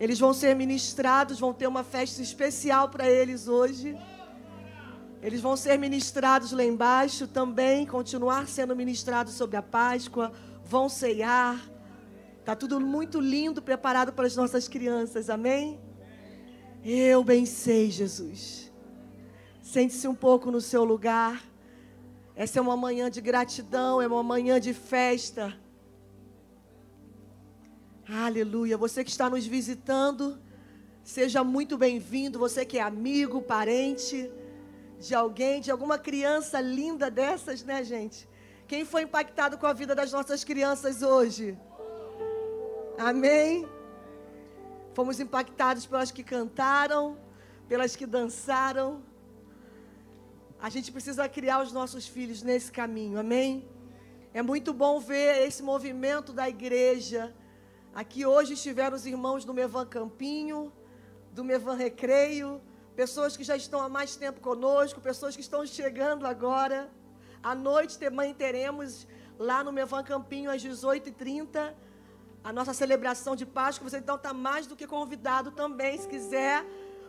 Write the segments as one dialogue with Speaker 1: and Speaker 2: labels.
Speaker 1: Eles vão ser ministrados, vão ter uma festa especial para eles hoje. Eles vão ser ministrados lá embaixo também, continuar sendo ministrados sobre a Páscoa, vão ceiar. Tá tudo muito lindo preparado para as nossas crianças. Amém? Eu bem sei, Jesus. Sente-se um pouco no seu lugar. Essa é uma manhã de gratidão, é uma manhã de festa. Aleluia. Você que está nos visitando, seja muito bem-vindo. Você que é amigo, parente de alguém, de alguma criança linda dessas, né, gente? Quem foi impactado com a vida das nossas crianças hoje? Amém? Fomos impactados pelas que cantaram, pelas que dançaram. A gente precisa criar os nossos filhos nesse caminho, amém? É muito bom ver esse movimento da igreja Aqui hoje estiveram os irmãos do Mevan Campinho, do Mevan Recreio, pessoas que já estão há mais tempo conosco, pessoas que estão chegando agora. À noite também teremos lá no Mevan Campinho às 18h30 a nossa celebração de Páscoa. Você então está mais do que convidado também, se quiser.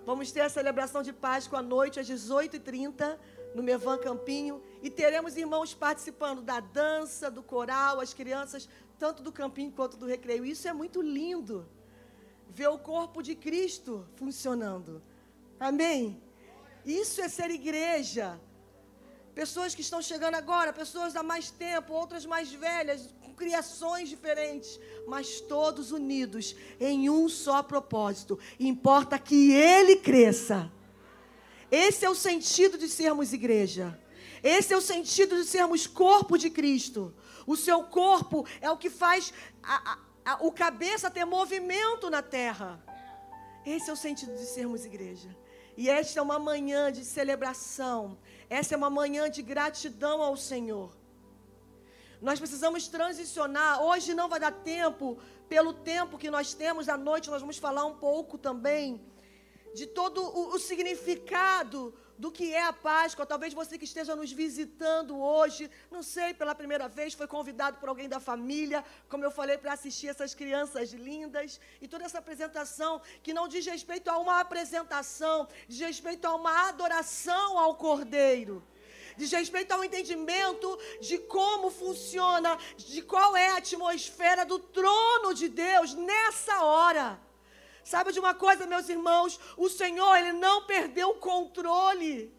Speaker 1: Vamos ter a celebração de Páscoa à noite às 18h30 no Mevan Campinho. E teremos irmãos participando da dança, do coral, as crianças tanto do campinho quanto do recreio. Isso é muito lindo. Ver o corpo de Cristo funcionando. Amém? Isso é ser igreja. Pessoas que estão chegando agora, pessoas há mais tempo, outras mais velhas, com criações diferentes, mas todos unidos em um só propósito. Importa que Ele cresça. Esse é o sentido de sermos igreja. Esse é o sentido de sermos corpo de Cristo. O seu corpo é o que faz a, a, a, o cabeça ter movimento na terra. Esse é o sentido de sermos igreja. E esta é uma manhã de celebração. Essa é uma manhã de gratidão ao Senhor. Nós precisamos transicionar. Hoje não vai dar tempo, pelo tempo que nós temos à noite, nós vamos falar um pouco também de todo o, o significado do que é a Páscoa. Talvez você que esteja nos visitando hoje, não sei, pela primeira vez, foi convidado por alguém da família, como eu falei, para assistir essas crianças lindas. E toda essa apresentação, que não diz respeito a uma apresentação, diz respeito a uma adoração ao Cordeiro diz respeito ao entendimento de como funciona, de qual é a atmosfera do trono de Deus nessa hora. Sabe de uma coisa, meus irmãos? O Senhor, Ele não perdeu o controle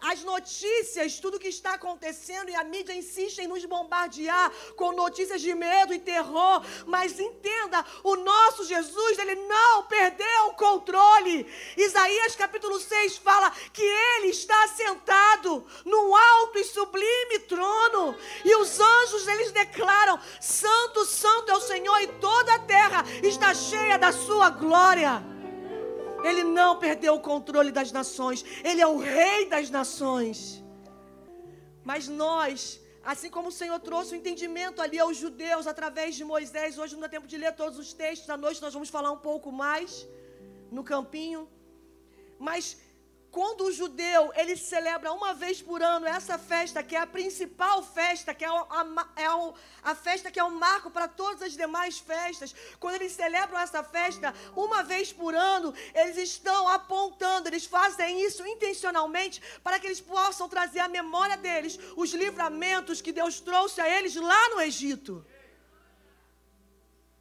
Speaker 1: as notícias, tudo que está acontecendo, e a mídia insiste em nos bombardear com notícias de medo e terror. Mas entenda, o nosso Jesus, ele não perdeu o controle. Isaías capítulo 6 fala que ele está sentado num alto e sublime trono. E os anjos, eles declaram: Santo, Santo é o Senhor, e toda a terra está cheia da sua glória. Ele não perdeu o controle das nações. Ele é o rei das nações. Mas nós, assim como o Senhor trouxe o entendimento ali aos judeus através de Moisés, hoje não dá tempo de ler todos os textos, à noite nós vamos falar um pouco mais no campinho. Mas quando o judeu ele celebra uma vez por ano essa festa, que é a principal festa, que é a, é a festa que é um marco para todas as demais festas, quando eles celebram essa festa uma vez por ano, eles estão apontando, eles fazem isso intencionalmente para que eles possam trazer à memória deles os livramentos que Deus trouxe a eles lá no Egito.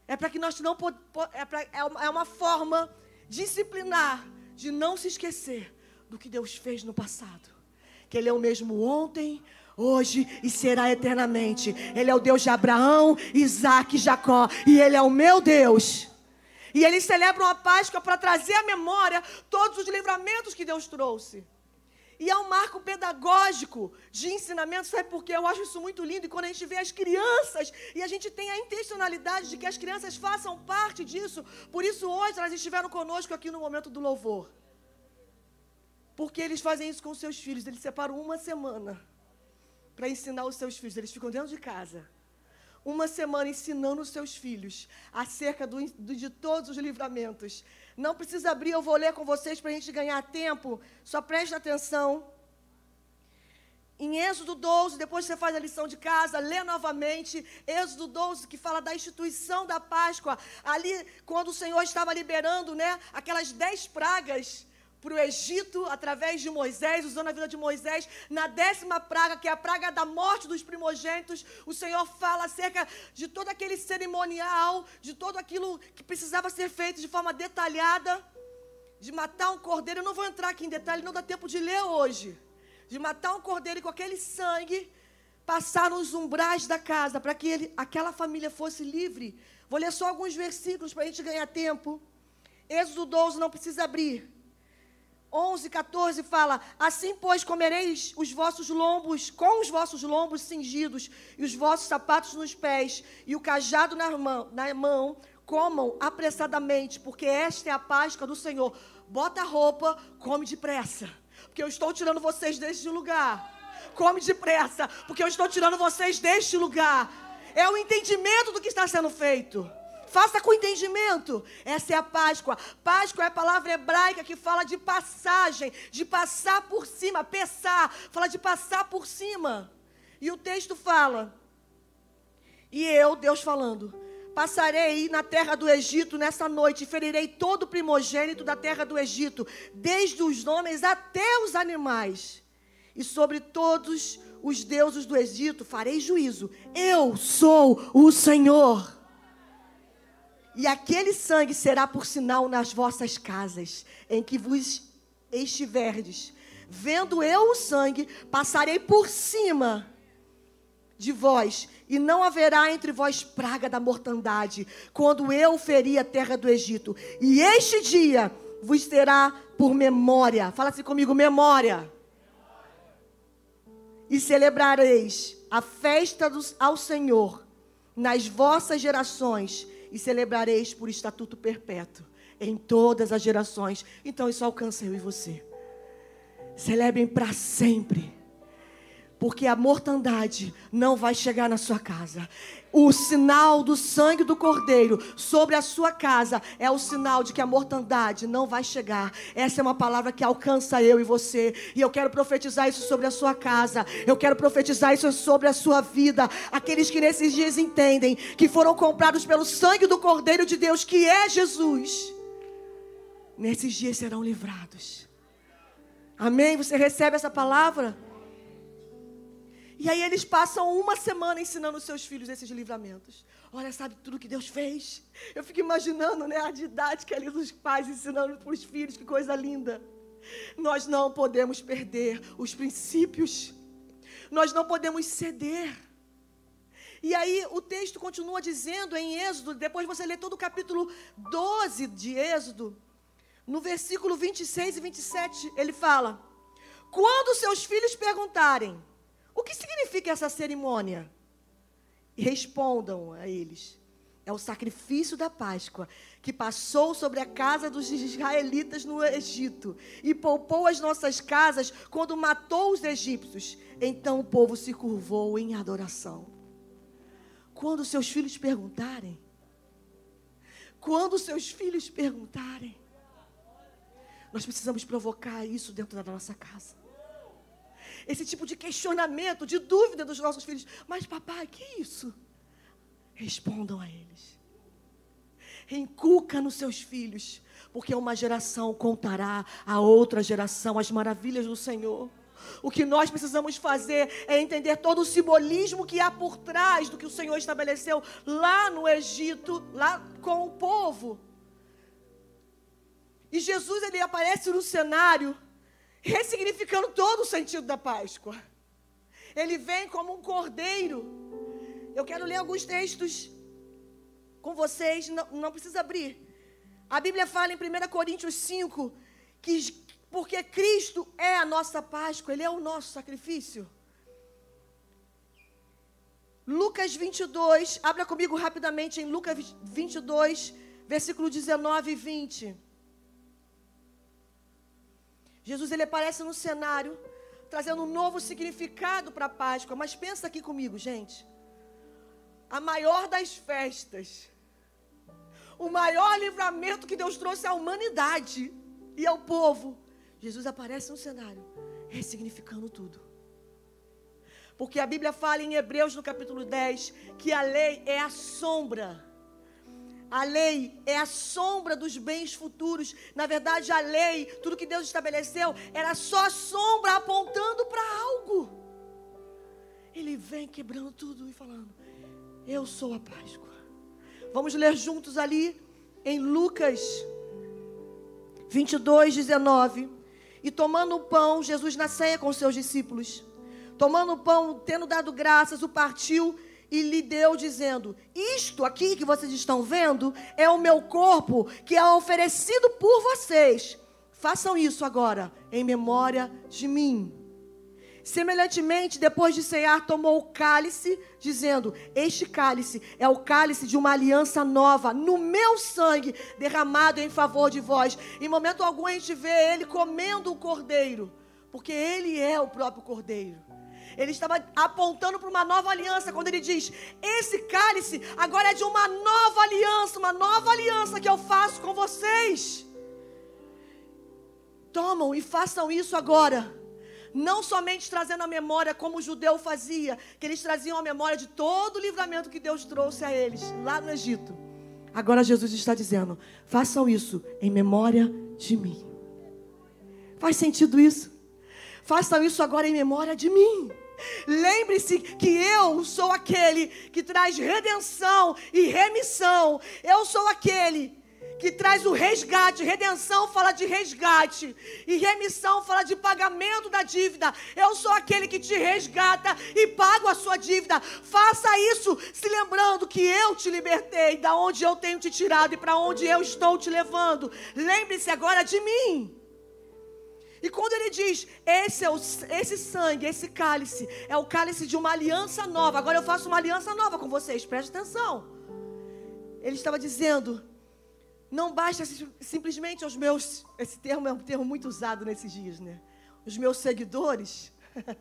Speaker 1: É para que nós não é, pra, é uma forma disciplinar de não se esquecer do que Deus fez no passado. Que Ele é o mesmo ontem, hoje e será eternamente. Ele é o Deus de Abraão, Isaac e Jacó. E Ele é o meu Deus. E eles celebram a Páscoa para trazer à memória todos os livramentos que Deus trouxe. E é um marco pedagógico de ensinamento, sabe por quê? Eu acho isso muito lindo. E quando a gente vê as crianças, e a gente tem a intencionalidade de que as crianças façam parte disso, por isso hoje elas estiveram conosco aqui no momento do louvor. Porque eles fazem isso com os seus filhos. Eles separam uma semana para ensinar os seus filhos. Eles ficam dentro de casa. Uma semana ensinando os seus filhos acerca do, do, de todos os livramentos. Não precisa abrir, eu vou ler com vocês para a gente ganhar tempo. Só preste atenção. em Êxodo 12, depois você faz a lição de casa, lê novamente, Êxodo 12, que fala da instituição da Páscoa. Ali, quando o Senhor estava liberando né, aquelas dez pragas para o Egito, através de Moisés, usando a vida de Moisés, na décima praga, que é a praga da morte dos primogênitos, o Senhor fala acerca de todo aquele cerimonial, de todo aquilo que precisava ser feito de forma detalhada, de matar um cordeiro. Eu não vou entrar aqui em detalhe, não dá tempo de ler hoje de matar um cordeiro e com aquele sangue passar nos umbrais da casa para que ele, aquela família fosse livre. Vou ler só alguns versículos para a gente ganhar tempo. Êxodo 12, não precisa abrir. 11, 14 fala: Assim, pois, comereis os vossos lombos, com os vossos lombos cingidos, e os vossos sapatos nos pés, e o cajado na mão, na mão comam apressadamente, porque esta é a Páscoa do Senhor. Bota a roupa, come depressa porque eu estou tirando vocês deste lugar. Come depressa, porque eu estou tirando vocês deste lugar. É o entendimento do que está sendo feito. Faça com entendimento. Essa é a Páscoa. Páscoa é a palavra hebraica que fala de passagem, de passar por cima, pensar, fala de passar por cima. E o texto fala. E eu, Deus falando, Passarei na terra do Egito nessa noite, ferirei todo o primogênito da terra do Egito, desde os homens até os animais. E sobre todos os deuses do Egito farei juízo. Eu sou o Senhor. E aquele sangue será por sinal nas vossas casas, em que vos estiverdes. Vendo eu o sangue, passarei por cima de vós, e não haverá entre vós praga da mortandade, quando eu feri a terra do Egito. E este dia vos terá por memória. Fala assim comigo, memória. E celebrareis a festa dos, ao Senhor nas vossas gerações, e celebrareis por estatuto perpétuo em todas as gerações. Então isso alcança eu e você. Celebrem para sempre porque a mortandade não vai chegar na sua casa. O sinal do sangue do cordeiro sobre a sua casa é o sinal de que a mortandade não vai chegar. Essa é uma palavra que alcança eu e você. E eu quero profetizar isso sobre a sua casa. Eu quero profetizar isso sobre a sua vida. Aqueles que nesses dias entendem que foram comprados pelo sangue do cordeiro de Deus, que é Jesus. Nesses dias serão livrados. Amém? Você recebe essa palavra? E aí eles passam uma semana ensinando os seus filhos esses livramentos. Olha, sabe tudo que Deus fez? Eu fico imaginando, né, a didática ali dos pais ensinando para os filhos, que coisa linda. Nós não podemos perder os princípios. Nós não podemos ceder. E aí o texto continua dizendo em Êxodo, depois você lê todo o capítulo 12 de Êxodo, no versículo 26 e 27, ele fala: Quando seus filhos perguntarem, o que significa essa cerimônia? Respondam a eles: é o sacrifício da Páscoa que passou sobre a casa dos israelitas no Egito e poupou as nossas casas quando matou os egípcios. Então o povo se curvou em adoração. Quando seus filhos perguntarem, quando seus filhos perguntarem, nós precisamos provocar isso dentro da nossa casa esse tipo de questionamento, de dúvida dos nossos filhos. Mas, papai, que isso? Respondam a eles. Encuca nos seus filhos, porque uma geração contará a outra geração as maravilhas do Senhor. O que nós precisamos fazer é entender todo o simbolismo que há por trás do que o Senhor estabeleceu lá no Egito, lá com o povo. E Jesus ele aparece no cenário ressignificando todo o sentido da Páscoa. Ele vem como um cordeiro. Eu quero ler alguns textos com vocês, não, não precisa abrir. A Bíblia fala em 1 Coríntios 5 que porque Cristo é a nossa Páscoa, Ele é o nosso sacrifício. Lucas 22, abra comigo rapidamente em Lucas 22, versículo 19 e 20. Jesus ele aparece no cenário, trazendo um novo significado para a Páscoa. Mas pensa aqui comigo, gente. A maior das festas, o maior livramento que Deus trouxe à humanidade e ao povo. Jesus aparece no cenário, ressignificando tudo. Porque a Bíblia fala em Hebreus no capítulo 10 que a lei é a sombra. A lei é a sombra dos bens futuros. Na verdade, a lei, tudo que Deus estabeleceu, era só sombra apontando para algo. Ele vem quebrando tudo e falando: Eu sou a Páscoa. Vamos ler juntos ali em Lucas 22, 19. E tomando o pão, Jesus na ceia com seus discípulos. Tomando o pão, tendo dado graças, o partiu e lhe deu, dizendo: Isto aqui que vocês estão vendo é o meu corpo que é oferecido por vocês. Façam isso agora, em memória de mim. Semelhantemente, depois de cear, tomou o cálice, dizendo: Este cálice é o cálice de uma aliança nova, no meu sangue, derramado em favor de vós. Em momento algum a gente vê ele comendo o cordeiro, porque ele é o próprio cordeiro. Ele estava apontando para uma nova aliança quando ele diz: Esse cálice agora é de uma nova aliança, uma nova aliança que eu faço com vocês. Tomam e façam isso agora não somente trazendo a memória como o judeu fazia, que eles traziam a memória de todo o livramento que Deus trouxe a eles lá no Egito. Agora Jesus está dizendo: façam isso em memória de mim. Faz sentido isso? Façam isso agora em memória de mim. Lembre-se que eu sou aquele que traz redenção e remissão. Eu sou aquele que traz o resgate. Redenção fala de resgate. E remissão fala de pagamento da dívida. Eu sou aquele que te resgata e pago a sua dívida. Faça isso se lembrando que eu te libertei, da onde eu tenho te tirado e para onde eu estou te levando. Lembre-se agora de mim. E quando ele diz, esse, é o, esse sangue, esse cálice, é o cálice de uma aliança nova. Agora eu faço uma aliança nova com vocês, preste atenção. Ele estava dizendo, não basta simplesmente aos meus, esse termo é um termo muito usado nesses dias, né? Os meus seguidores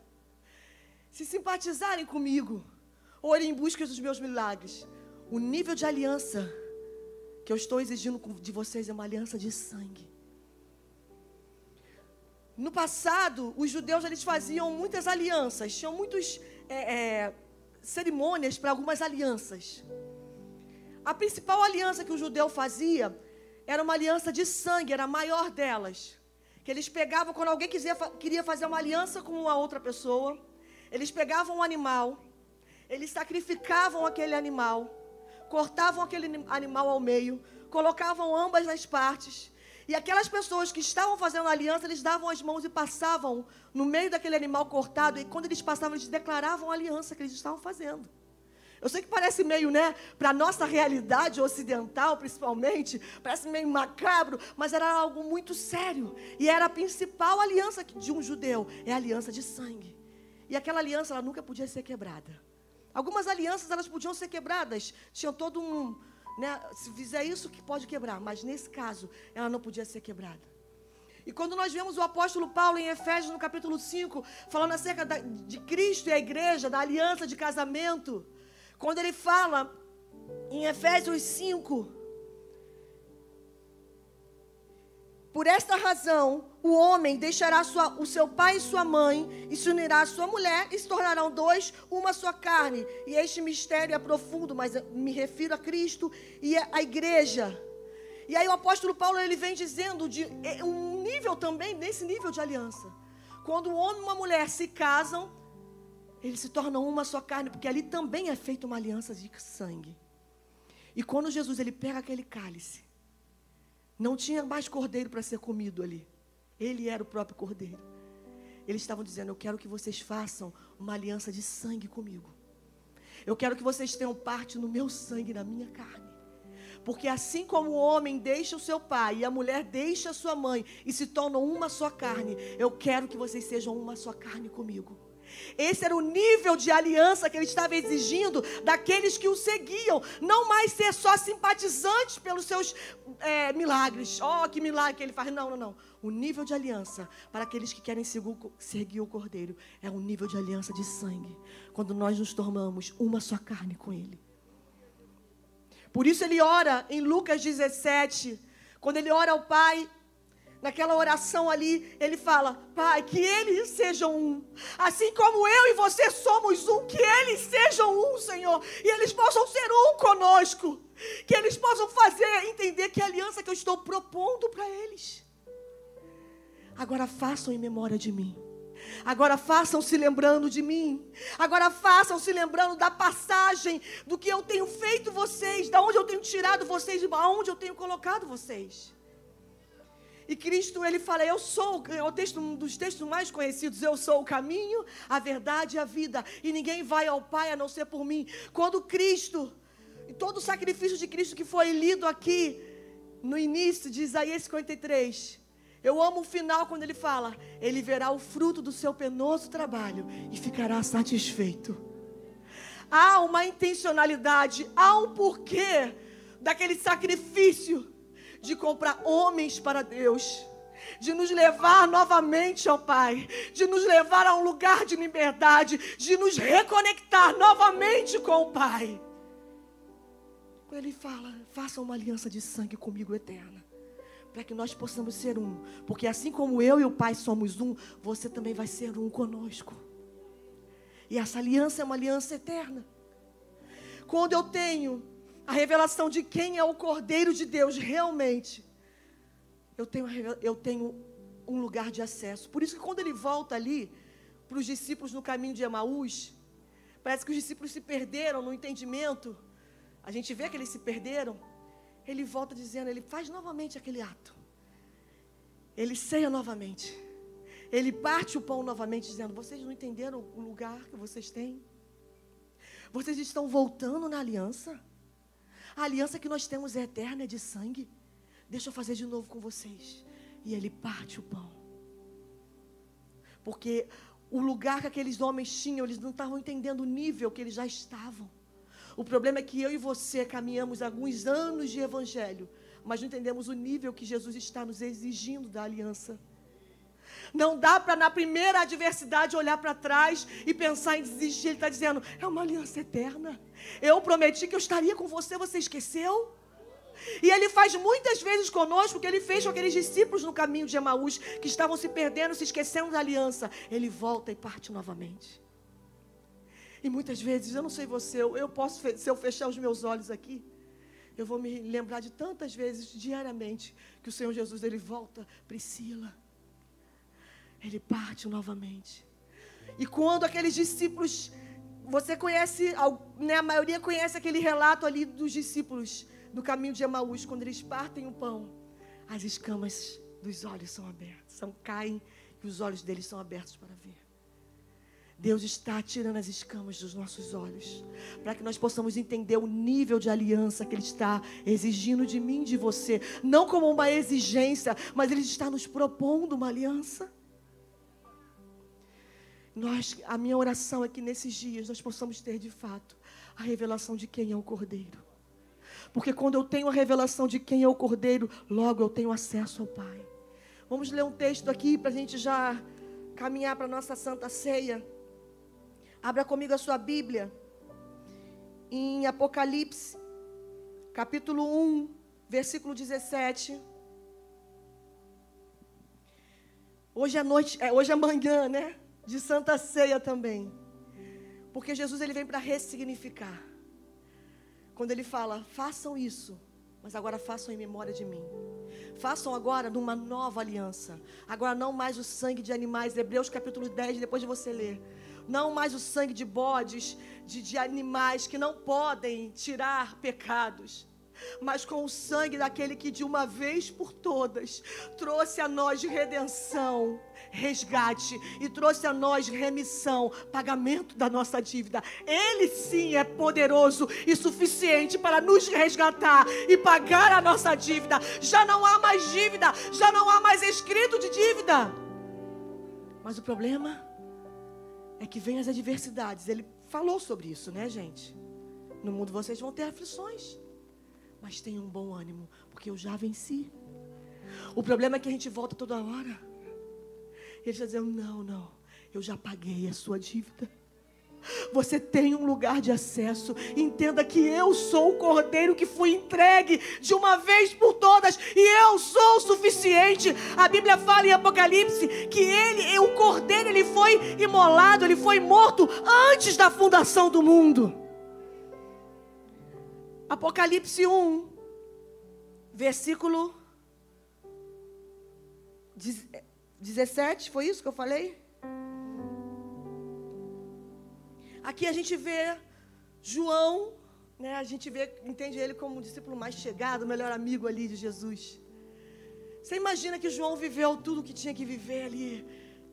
Speaker 1: se simpatizarem comigo, ou irem em busca dos meus milagres. O nível de aliança que eu estou exigindo de vocês é uma aliança de sangue. No passado, os judeus eles faziam muitas alianças, tinham muitas é, é, cerimônias para algumas alianças. A principal aliança que o judeu fazia era uma aliança de sangue, era a maior delas. Que eles pegavam, quando alguém quiser, queria fazer uma aliança com uma outra pessoa, eles pegavam um animal, eles sacrificavam aquele animal, cortavam aquele animal ao meio, colocavam ambas nas partes, e aquelas pessoas que estavam fazendo aliança, eles davam as mãos e passavam no meio daquele animal cortado, e quando eles passavam, eles declaravam a aliança que eles estavam fazendo. Eu sei que parece meio, né, para a nossa realidade ocidental, principalmente, parece meio macabro, mas era algo muito sério. E era a principal aliança de um judeu, é a aliança de sangue. E aquela aliança, ela nunca podia ser quebrada. Algumas alianças, elas podiam ser quebradas, tinham todo um, né, se fizer isso que pode quebrar, mas nesse caso, ela não podia ser quebrada. E quando nós vemos o apóstolo Paulo em Efésios, no capítulo 5, falando acerca da, de Cristo e a igreja, da aliança de casamento, quando ele fala em Efésios 5, por esta razão, o homem deixará sua, o seu pai e sua mãe, e se unirá à sua mulher, e se tornarão dois, uma só carne. E este mistério é profundo, mas me refiro a Cristo e a igreja. E aí o apóstolo Paulo ele vem dizendo de é, um nível também, nesse nível de aliança. Quando o homem e uma mulher se casam, eles se tornam uma só carne, porque ali também é feita uma aliança de sangue. E quando Jesus ele pega aquele cálice, não tinha mais cordeiro para ser comido ali. Ele era o próprio cordeiro. Eles estavam dizendo: Eu quero que vocês façam uma aliança de sangue comigo. Eu quero que vocês tenham parte no meu sangue, na minha carne. Porque assim como o homem deixa o seu pai e a mulher deixa a sua mãe e se tornam uma só carne, eu quero que vocês sejam uma só carne comigo. Esse era o nível de aliança que ele estava exigindo daqueles que o seguiam. Não mais ser só simpatizantes pelos seus é, milagres. Oh, que milagre que ele faz. Não, não, não. O nível de aliança para aqueles que querem seguir o Cordeiro é um nível de aliança de sangue. Quando nós nos tornamos uma só carne com Ele. Por isso ele ora em Lucas 17. Quando ele ora ao Pai, naquela oração ali, ele fala: Pai, que eles sejam um. Assim como eu e você somos um, que eles sejam um, Senhor. E eles possam ser um conosco. Que eles possam fazer, entender que a aliança que eu estou propondo para eles. Agora façam em memória de mim. Agora façam se lembrando de mim. Agora façam se lembrando da passagem, do que eu tenho feito vocês, da onde eu tenho tirado vocês, de onde eu tenho colocado vocês. E Cristo, ele fala, eu sou, é o texto, um dos textos mais conhecidos, eu sou o caminho, a verdade e a vida. E ninguém vai ao Pai a não ser por mim. Quando Cristo, todo o sacrifício de Cristo que foi lido aqui, no início de Isaías 53, eu amo o final quando ele fala: Ele verá o fruto do seu penoso trabalho e ficará satisfeito. Há uma intencionalidade, há um porquê daquele sacrifício de comprar homens para Deus, de nos levar novamente ao Pai, de nos levar a um lugar de liberdade, de nos reconectar novamente com o Pai. Quando ele fala, faça uma aliança de sangue comigo eterna para que nós possamos ser um. Porque assim como eu e o Pai somos um, você também vai ser um conosco. E essa aliança é uma aliança eterna. Quando eu tenho a revelação de quem é o Cordeiro de Deus realmente, eu tenho, eu tenho um lugar de acesso. Por isso que quando ele volta ali para os discípulos no caminho de Emaús, parece que os discípulos se perderam no entendimento. A gente vê que eles se perderam ele volta dizendo, ele faz novamente aquele ato. Ele ceia novamente. Ele parte o pão novamente, dizendo: Vocês não entenderam o lugar que vocês têm? Vocês estão voltando na aliança? A aliança que nós temos é eterna, é de sangue. Deixa eu fazer de novo com vocês. E ele parte o pão. Porque o lugar que aqueles homens tinham, eles não estavam entendendo o nível que eles já estavam. O problema é que eu e você caminhamos alguns anos de evangelho, mas não entendemos o nível que Jesus está nos exigindo da aliança. Não dá para, na primeira adversidade, olhar para trás e pensar em desistir. Ele está dizendo: é uma aliança eterna. Eu prometi que eu estaria com você, você esqueceu? E ele faz muitas vezes conosco o que ele fez com aqueles discípulos no caminho de Emaús, que estavam se perdendo, se esquecendo da aliança. Ele volta e parte novamente. E muitas vezes, eu não sei você, eu, eu posso, se eu fechar os meus olhos aqui, eu vou me lembrar de tantas vezes diariamente que o Senhor Jesus ele volta, Priscila. Ele parte novamente. E quando aqueles discípulos, você conhece, né, a maioria conhece aquele relato ali dos discípulos no caminho de Emaús, quando eles partem o pão, as escamas dos olhos são abertas, são caem e os olhos deles são abertos para ver. Deus está tirando as escamas dos nossos olhos, para que nós possamos entender o nível de aliança que Ele está exigindo de mim, de você, não como uma exigência, mas Ele está nos propondo uma aliança. Nós, a minha oração é que nesses dias nós possamos ter de fato a revelação de quem é o Cordeiro. Porque quando eu tenho a revelação de quem é o Cordeiro, logo eu tenho acesso ao Pai. Vamos ler um texto aqui para a gente já caminhar para a nossa Santa Ceia. Abra comigo a sua Bíblia. Em Apocalipse, capítulo 1, versículo 17. Hoje é noite, é, hoje é manhã, né? De Santa Ceia também. Porque Jesus ele vem para ressignificar. Quando ele fala, façam isso, mas agora façam em memória de mim. Façam agora numa nova aliança. Agora não mais o sangue de animais. Hebreus capítulo 10, depois de você ler não mais o sangue de bodes, de, de animais que não podem tirar pecados mas com o sangue daquele que de uma vez por todas trouxe a nós redenção, resgate e trouxe a nós remissão, pagamento da nossa dívida. Ele sim é poderoso e suficiente para nos resgatar e pagar a nossa dívida. Já não há mais dívida, já não há mais escrito de dívida. Mas o problema é que vem as adversidades. Ele falou sobre isso, né, gente? No mundo vocês vão ter aflições. Mas tenham um bom ânimo, porque eu já venci. O problema é que a gente volta toda hora. Ele está dizendo: não, não, eu já paguei a sua dívida. Você tem um lugar de acesso. Entenda que eu sou o cordeiro que fui entregue de uma vez por todas e eu sou o suficiente. A Bíblia fala em Apocalipse que ele, o cordeiro, ele foi imolado, ele foi morto antes da fundação do mundo. Apocalipse 1, versículo 17, foi isso que eu falei? Aqui a gente vê João, né? A gente vê, entende ele como um discípulo mais chegado, melhor amigo ali de Jesus. Você imagina que João viveu tudo o que tinha que viver ali,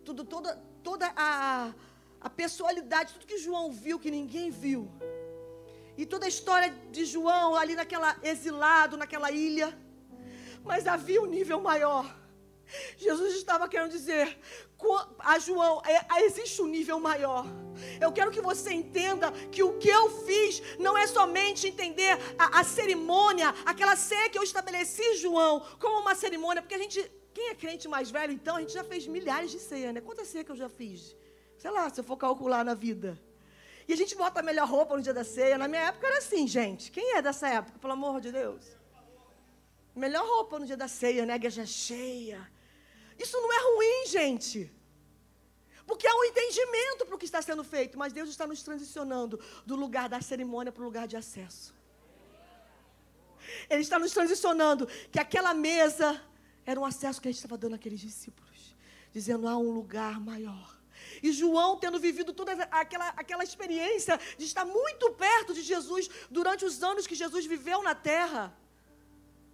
Speaker 1: tudo, toda, toda a, a personalidade, tudo que João viu que ninguém viu. E toda a história de João ali naquela exilado, naquela ilha. Mas havia um nível maior. Jesus estava querendo dizer a João, é, existe um nível maior. Eu quero que você entenda que o que eu fiz não é somente entender a, a cerimônia, aquela ceia que eu estabeleci, João, como uma cerimônia, porque a gente, quem é crente mais velho, então, a gente já fez milhares de ceias, né? Quantas ceias que eu já fiz? Sei lá, se eu for calcular na vida. E a gente bota a melhor roupa no dia da ceia. Na minha época era assim, gente. Quem é dessa época, pelo amor de Deus? Melhor roupa no dia da ceia, né? A igreja cheia isso não é ruim, gente. Porque há um entendimento para o que está sendo feito, mas Deus está nos transicionando do lugar da cerimônia para o lugar de acesso. Ele está nos transicionando que aquela mesa era um acesso que a gente estava dando àqueles discípulos, dizendo há um lugar maior. E João, tendo vivido toda aquela, aquela experiência de estar muito perto de Jesus durante os anos que Jesus viveu na terra,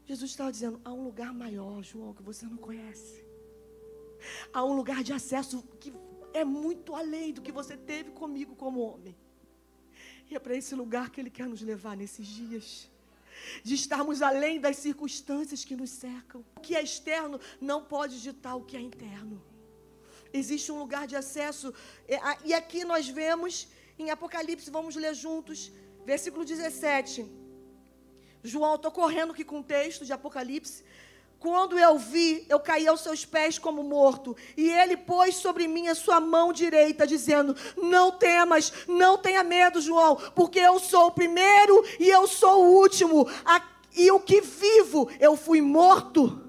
Speaker 1: Jesus estava dizendo: há um lugar maior, João, que você não conhece a um lugar de acesso que é muito além do que você teve comigo como homem. E é para esse lugar que Ele quer nos levar nesses dias. De estarmos além das circunstâncias que nos cercam. O que é externo não pode ditar o que é interno. Existe um lugar de acesso. E aqui nós vemos em Apocalipse, vamos ler juntos, versículo 17. João, estou correndo aqui com o texto de Apocalipse. Quando eu vi, eu caí aos seus pés como morto, e ele pôs sobre mim a sua mão direita, dizendo: Não temas, não tenha medo, João, porque eu sou o primeiro e eu sou o último, e o que vivo, eu fui morto.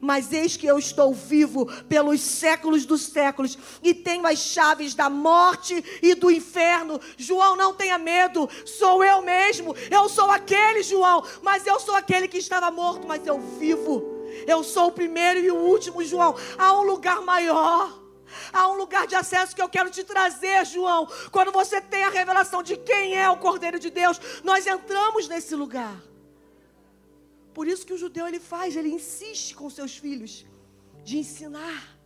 Speaker 1: Mas eis que eu estou vivo pelos séculos dos séculos e tenho as chaves da morte e do inferno. João, não tenha medo, sou eu mesmo. Eu sou aquele, João, mas eu sou aquele que estava morto, mas eu vivo. Eu sou o primeiro e o último, João. Há um lugar maior. Há um lugar de acesso que eu quero te trazer, João. Quando você tem a revelação de quem é o Cordeiro de Deus, nós entramos nesse lugar. Por isso que o judeu ele faz, ele insiste com seus filhos de ensinar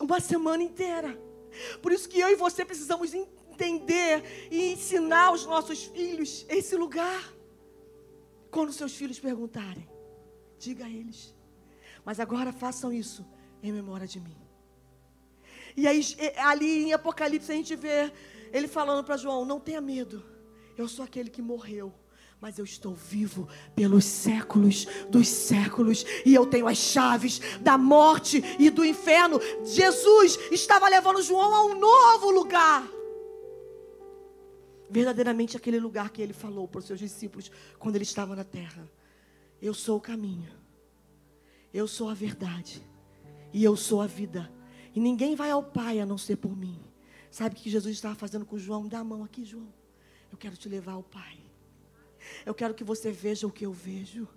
Speaker 1: uma semana inteira. Por isso que eu e você precisamos entender e ensinar os nossos filhos esse lugar. Quando seus filhos perguntarem: diga a eles. Mas agora façam isso em memória de mim. E aí, ali em Apocalipse, a gente vê ele falando para João: Não tenha medo, eu sou aquele que morreu. Mas eu estou vivo pelos séculos dos séculos, e eu tenho as chaves da morte e do inferno. Jesus estava levando João a um novo lugar verdadeiramente aquele lugar que ele falou para os seus discípulos quando ele estava na terra. Eu sou o caminho. Eu sou a verdade. E eu sou a vida. E ninguém vai ao Pai a não ser por mim. Sabe o que Jesus estava fazendo com João? Dá a mão aqui, João. Eu quero te levar ao Pai. Eu quero que você veja o que eu vejo.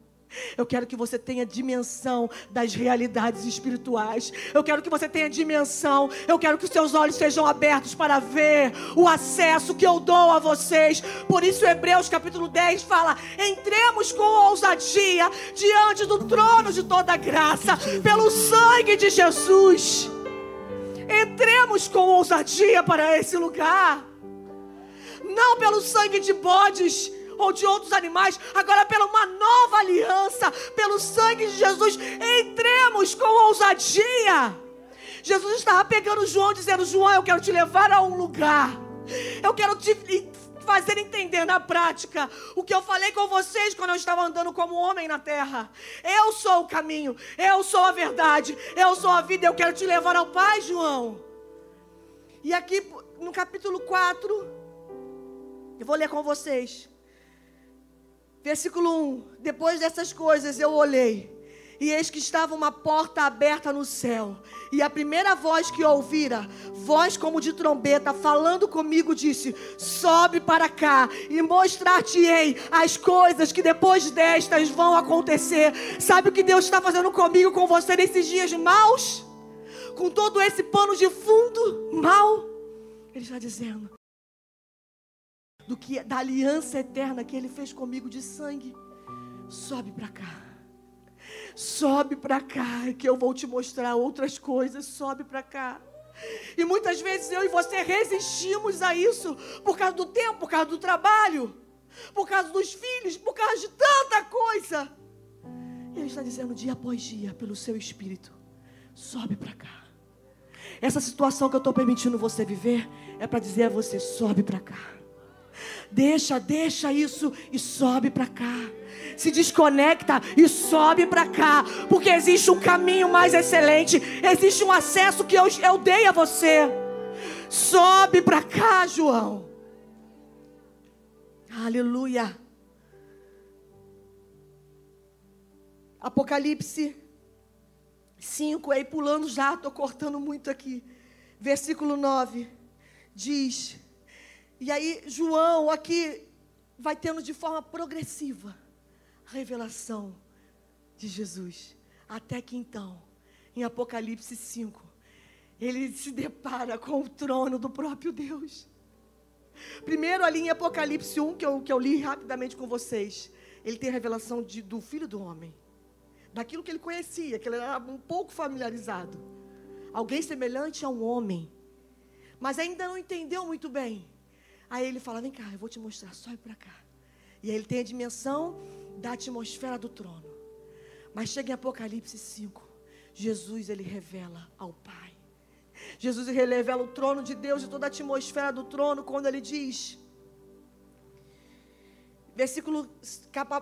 Speaker 1: Eu quero que você tenha dimensão das realidades espirituais. Eu quero que você tenha dimensão. Eu quero que os seus olhos sejam abertos para ver o acesso que eu dou a vocês. Por isso, Hebreus capítulo 10 fala: entremos com ousadia diante do trono de toda graça, pelo sangue de Jesus. Entremos com ousadia para esse lugar. Não pelo sangue de bodes ou de outros animais, agora pela uma nova aliança, pelo sangue de Jesus, entremos com ousadia. Jesus estava pegando João, dizendo: João, eu quero te levar a um lugar, eu quero te fazer entender na prática o que eu falei com vocês quando eu estava andando como homem na terra. Eu sou o caminho, eu sou a verdade, eu sou a vida, eu quero te levar ao Pai, João. E aqui no capítulo 4, eu vou ler com vocês. Versículo 1: Depois dessas coisas eu olhei, e eis que estava uma porta aberta no céu. E a primeira voz que ouvira, voz como de trombeta, falando comigo, disse: Sobe para cá e mostrar-te-ei as coisas que depois destas vão acontecer. Sabe o que Deus está fazendo comigo, com você nesses dias maus? Com todo esse pano de fundo mal? Ele está dizendo: do que da aliança eterna que ele fez comigo de sangue. Sobe para cá. Sobe para cá que eu vou te mostrar outras coisas. Sobe para cá. E muitas vezes eu e você resistimos a isso por causa do tempo, por causa do trabalho, por causa dos filhos, por causa de tanta coisa. E ele está dizendo dia após dia, pelo seu espírito: sobe para cá. Essa situação que eu estou permitindo você viver é para dizer a você: sobe para cá. Deixa, deixa isso e sobe para cá. Se desconecta e sobe para cá, porque existe um caminho mais excelente, existe um acesso que eu, eu dei a você. Sobe para cá, João. Aleluia. Apocalipse 5, aí pulando já, estou cortando muito aqui. Versículo 9 diz: e aí, João aqui vai tendo de forma progressiva a revelação de Jesus. Até que então, em Apocalipse 5, ele se depara com o trono do próprio Deus. Primeiro, ali em Apocalipse 1, que eu, que eu li rapidamente com vocês, ele tem a revelação de, do Filho do Homem, daquilo que ele conhecia, que ele era um pouco familiarizado. Alguém semelhante a um homem, mas ainda não entendeu muito bem. Aí ele fala: Vem cá, eu vou te mostrar, sobe para cá. E aí ele tem a dimensão da atmosfera do trono. Mas chega em Apocalipse 5, Jesus ele revela ao Pai. Jesus ele revela o trono de Deus e toda a atmosfera do trono quando ele diz, versículo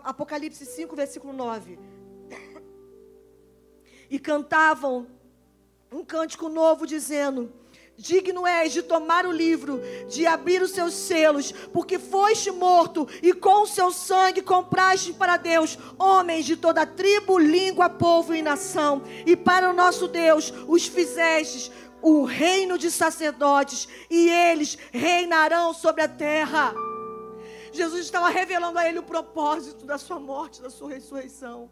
Speaker 1: Apocalipse 5, versículo 9. E cantavam um cântico novo dizendo: Digno és de tomar o livro, de abrir os seus selos, porque foste morto e com o seu sangue compraste para Deus homens de toda tribo, língua, povo e nação. E para o nosso Deus os fizestes um reino de sacerdotes, e eles reinarão sobre a terra. Jesus estava revelando a ele o propósito da sua morte, da sua ressurreição.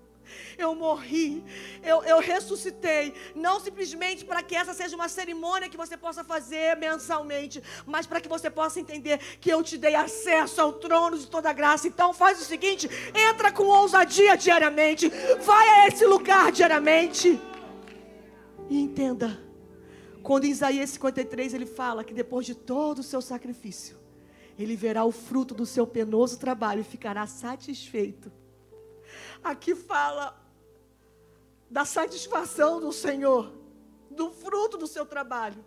Speaker 1: Eu morri, eu, eu ressuscitei, não simplesmente para que essa seja uma cerimônia que você possa fazer mensalmente, mas para que você possa entender que eu te dei acesso ao trono de toda graça. Então faz o seguinte: entra com ousadia diariamente, vai a esse lugar diariamente e entenda. Quando em Isaías 53 ele fala que depois de todo o seu sacrifício, ele verá o fruto do seu penoso trabalho e ficará satisfeito. Aqui fala da satisfação do Senhor, do fruto do seu trabalho,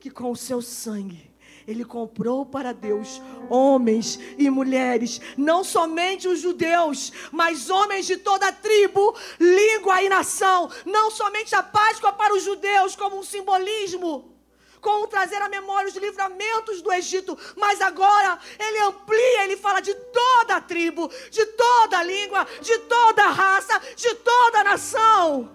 Speaker 1: que com o seu sangue ele comprou para Deus homens e mulheres, não somente os judeus, mas homens de toda tribo, língua e nação, não somente a Páscoa para os judeus como um simbolismo, como trazer à memória os livramentos do Egito, mas agora ele amplia, ele fala de toda a tribo, de toda a língua, de toda a raça, de toda a nação.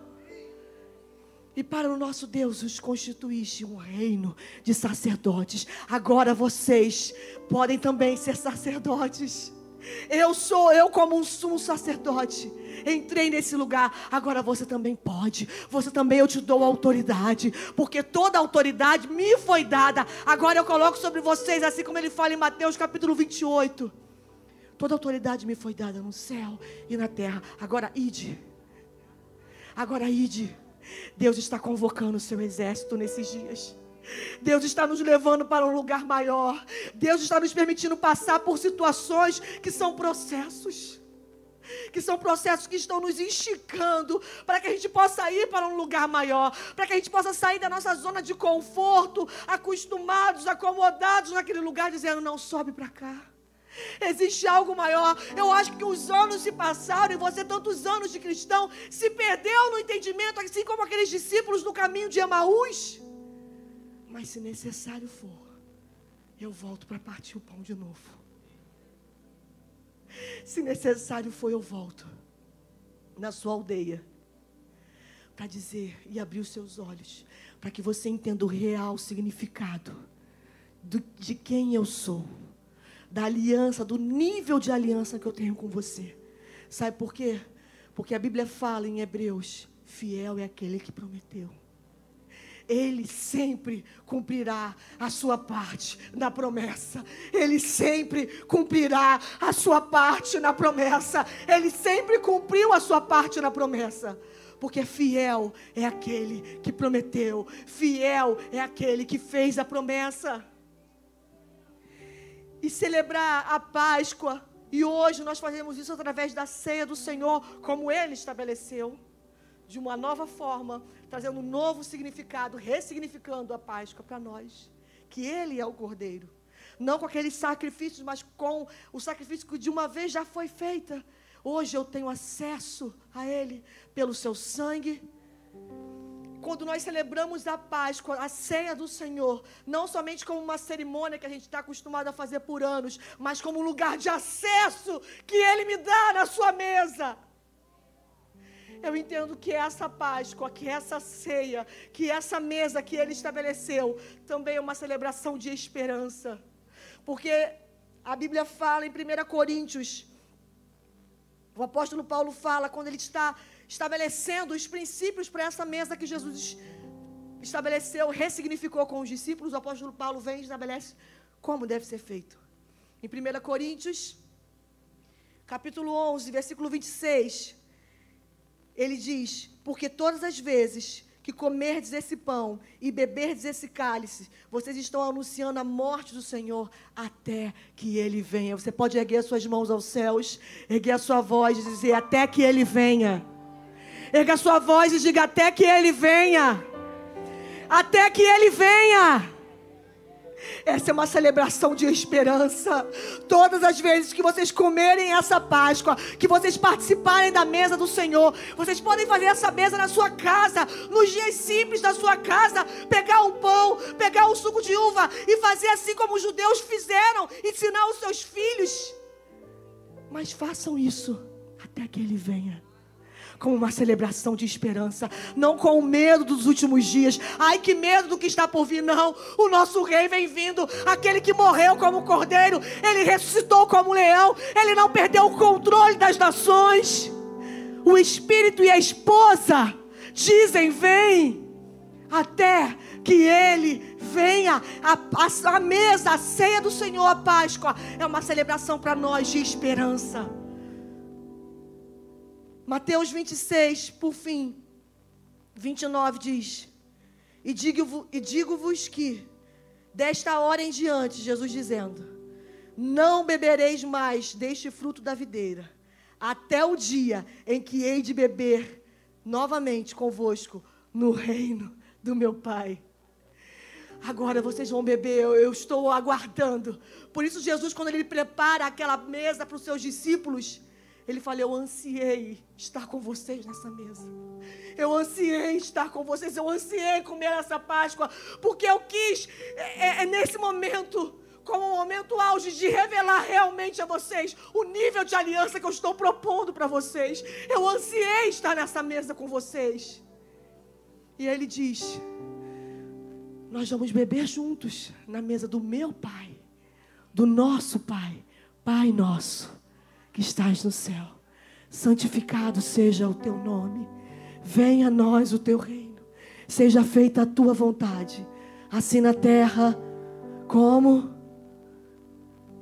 Speaker 1: E para o nosso Deus os constituíste um reino de sacerdotes. Agora vocês podem também ser sacerdotes. Eu sou eu como um sumo sacerdote. Entrei nesse lugar. Agora você também pode. Você também eu te dou autoridade, porque toda autoridade me foi dada. Agora eu coloco sobre vocês, assim como ele fala em Mateus capítulo 28. Toda autoridade me foi dada no céu e na terra. Agora ide. Agora ide. Deus está convocando o seu exército nesses dias. Deus está nos levando para um lugar maior. Deus está nos permitindo passar por situações que são processos. Que são processos que estão nos esticando para que a gente possa ir para um lugar maior, para que a gente possa sair da nossa zona de conforto, acostumados, acomodados naquele lugar, dizendo: não sobe para cá. Existe algo maior. Eu acho que os anos se passaram e você, tantos anos de cristão, se perdeu no entendimento, assim como aqueles discípulos no caminho de Emaús. Mas se necessário for, eu volto para partir o pão de novo. Se necessário for, eu volto na sua aldeia para dizer e abrir os seus olhos, para que você entenda o real significado do, de quem eu sou, da aliança, do nível de aliança que eu tenho com você. Sabe por quê? Porque a Bíblia fala em Hebreus: fiel é aquele que prometeu. Ele sempre cumprirá a sua parte na promessa. Ele sempre cumprirá a sua parte na promessa. Ele sempre cumpriu a sua parte na promessa porque fiel é aquele que prometeu, fiel é aquele que fez a promessa. E celebrar a Páscoa, e hoje nós fazemos isso através da ceia do Senhor, como Ele estabeleceu, de uma nova forma, trazendo um novo significado, ressignificando a Páscoa para nós, que Ele é o Cordeiro. Não com aqueles sacrifícios, mas com o sacrifício que de uma vez já foi feita Hoje eu tenho acesso a Ele pelo seu sangue. Quando nós celebramos a Páscoa, a ceia do Senhor, não somente como uma cerimônia que a gente está acostumado a fazer por anos, mas como um lugar de acesso que Ele me dá na sua mesa. Eu entendo que essa Páscoa, que essa ceia, que essa mesa que Ele estabeleceu, também é uma celebração de esperança. Porque a Bíblia fala em 1 Coríntios o apóstolo Paulo fala quando ele está estabelecendo os princípios para essa mesa que Jesus estabeleceu, ressignificou com os discípulos. O apóstolo Paulo vem e estabelece como deve ser feito. Em 1 Coríntios, capítulo 11, versículo 26, ele diz: Porque todas as vezes que comerdes esse pão e beberdes esse cálice, vocês estão anunciando a morte do Senhor até que ele venha. Você pode erguer as suas mãos aos céus, erguer a sua voz e dizer: Até que ele venha. Erga a sua voz e diga: Até que ele venha. Até que ele venha. Essa é uma celebração de esperança. Todas as vezes que vocês comerem essa Páscoa, que vocês participarem da mesa do Senhor, vocês podem fazer essa mesa na sua casa, nos dias simples da sua casa, pegar um pão, pegar um suco de uva e fazer assim como os judeus fizeram, ensinar os seus filhos. Mas façam isso até que ele venha como uma celebração de esperança, não com o medo dos últimos dias. Ai, que medo do que está por vir, não. O nosso rei vem vindo, aquele que morreu como cordeiro, ele ressuscitou como leão, ele não perdeu o controle das nações. O espírito e a esposa dizem: Vem, até que ele venha. A, a, a mesa, a ceia do Senhor, a Páscoa, é uma celebração para nós de esperança. Mateus 26, por fim, 29 diz: E digo-vos digo que, desta hora em diante, Jesus dizendo: Não bebereis mais deste fruto da videira, até o dia em que hei de beber novamente convosco no reino do meu Pai. Agora vocês vão beber, eu, eu estou aguardando. Por isso, Jesus, quando ele prepara aquela mesa para os seus discípulos, ele fala: Eu ansiei estar com vocês nessa mesa. Eu ansiei estar com vocês. Eu ansiei comer essa Páscoa. Porque eu quis, é, é, é nesse momento, como um momento auge, de revelar realmente a vocês o nível de aliança que eu estou propondo para vocês. Eu ansiei estar nessa mesa com vocês. E ele diz: Nós vamos beber juntos na mesa do meu Pai, do nosso Pai, Pai nosso que estás no céu. Santificado seja o teu nome. Venha a nós o teu reino. Seja feita a tua vontade, assim na terra como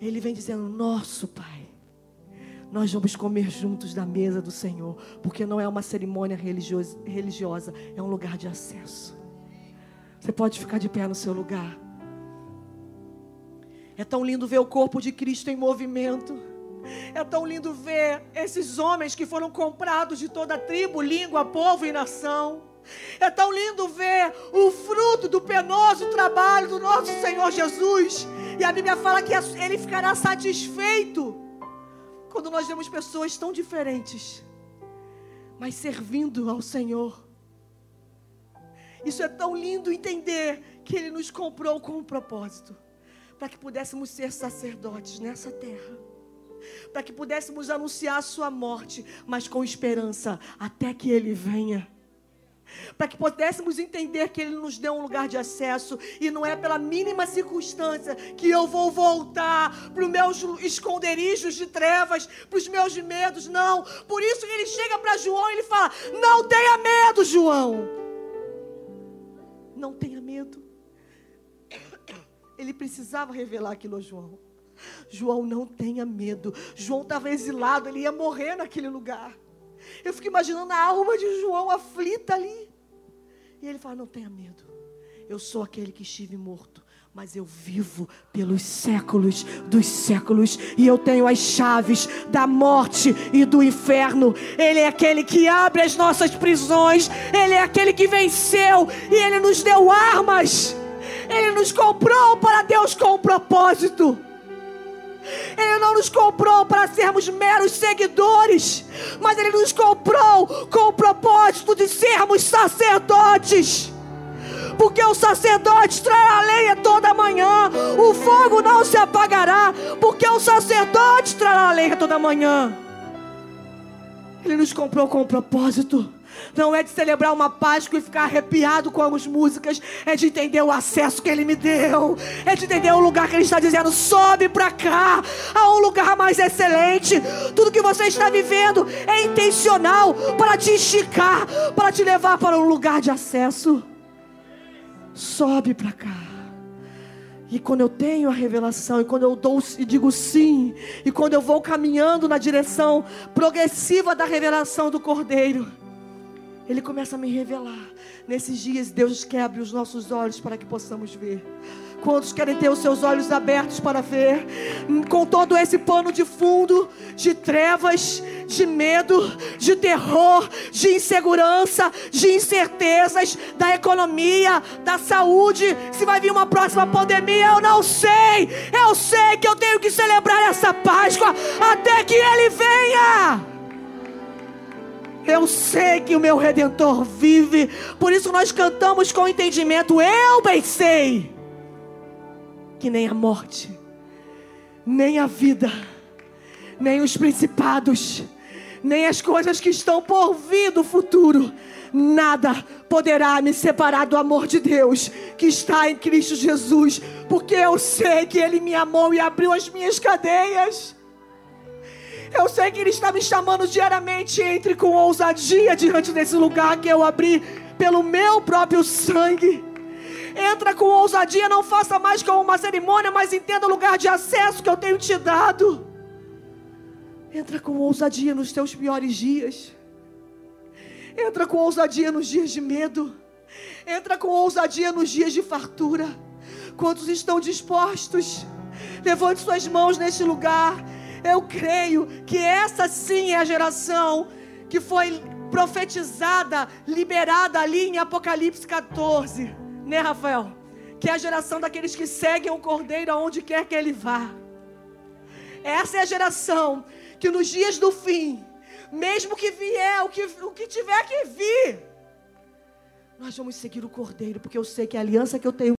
Speaker 1: ele vem dizendo: Nosso Pai. Nós vamos comer juntos da mesa do Senhor, porque não é uma cerimônia religiosa, é um lugar de acesso. Você pode ficar de pé no seu lugar. É tão lindo ver o corpo de Cristo em movimento. É tão lindo ver esses homens que foram comprados de toda tribo, língua, povo e nação. É tão lindo ver o fruto do penoso trabalho do nosso Senhor Jesus. E a Bíblia fala que ele ficará satisfeito quando nós vemos pessoas tão diferentes, mas servindo ao Senhor. Isso é tão lindo entender que Ele nos comprou com um propósito para que pudéssemos ser sacerdotes nessa terra. Para que pudéssemos anunciar a sua morte, mas com esperança, até que Ele venha para que pudéssemos entender que Ele nos deu um lugar de acesso e não é pela mínima circunstância que eu vou voltar para os meus esconderijos de trevas, para os meus medos, não. Por isso que Ele chega para João e ele fala: Não tenha medo, João. Não tenha medo. Ele precisava revelar aquilo a João. João, não tenha medo. João estava exilado, ele ia morrer naquele lugar. Eu fico imaginando a alma de João aflita ali. E ele fala: Não tenha medo. Eu sou aquele que estive morto, mas eu vivo pelos séculos dos séculos e eu tenho as chaves da morte e do inferno. Ele é aquele que abre as nossas prisões, ele é aquele que venceu e ele nos deu armas. Ele nos comprou para Deus com um propósito. Ele não nos comprou para sermos meros seguidores, mas Ele nos comprou com o propósito de sermos sacerdotes. Porque o sacerdote trará a lenha toda manhã, o fogo não se apagará, porque o sacerdote trará a lenha toda manhã. Ele nos comprou com o propósito não é de celebrar uma Páscoa e ficar arrepiado com as músicas, é de entender o acesso que Ele me deu, é de entender o lugar que Ele está dizendo: sobe para cá, a um lugar mais excelente. Tudo que você está vivendo é intencional para te esticar, para te levar para um lugar de acesso. Sobe para cá. E quando eu tenho a revelação, e quando eu dou e digo sim, e quando eu vou caminhando na direção progressiva da revelação do Cordeiro, ele começa a me revelar. Nesses dias, Deus quer abrir os nossos olhos para que possamos ver. Quantos querem ter os seus olhos abertos para ver? Com todo esse pano de fundo, de trevas, de medo, de terror, de insegurança, de incertezas, da economia, da saúde. Se vai vir uma próxima pandemia, eu não sei. Eu sei que eu tenho que celebrar essa Páscoa até que Ele venha. Eu sei que o meu redentor vive, por isso nós cantamos com entendimento. Eu bem sei que nem a morte, nem a vida, nem os principados, nem as coisas que estão por vir do futuro, nada poderá me separar do amor de Deus que está em Cristo Jesus, porque eu sei que Ele me amou e abriu as minhas cadeias. Eu sei que Ele está me chamando diariamente. Entre com ousadia diante desse lugar que eu abri pelo meu próprio sangue. Entra com ousadia, não faça mais como uma cerimônia, mas entenda o lugar de acesso que eu tenho te dado. Entra com ousadia nos teus piores dias. Entra com ousadia nos dias de medo. Entra com ousadia nos dias de fartura. Quantos estão dispostos? Levante suas mãos neste lugar eu creio que essa sim é a geração que foi profetizada, liberada ali em Apocalipse 14, né, Rafael? Que é a geração daqueles que seguem o Cordeiro aonde quer que ele vá. Essa é a geração que nos dias do fim, mesmo que vier o que, o que tiver que vir, nós vamos seguir o Cordeiro, porque eu sei que a aliança que eu tenho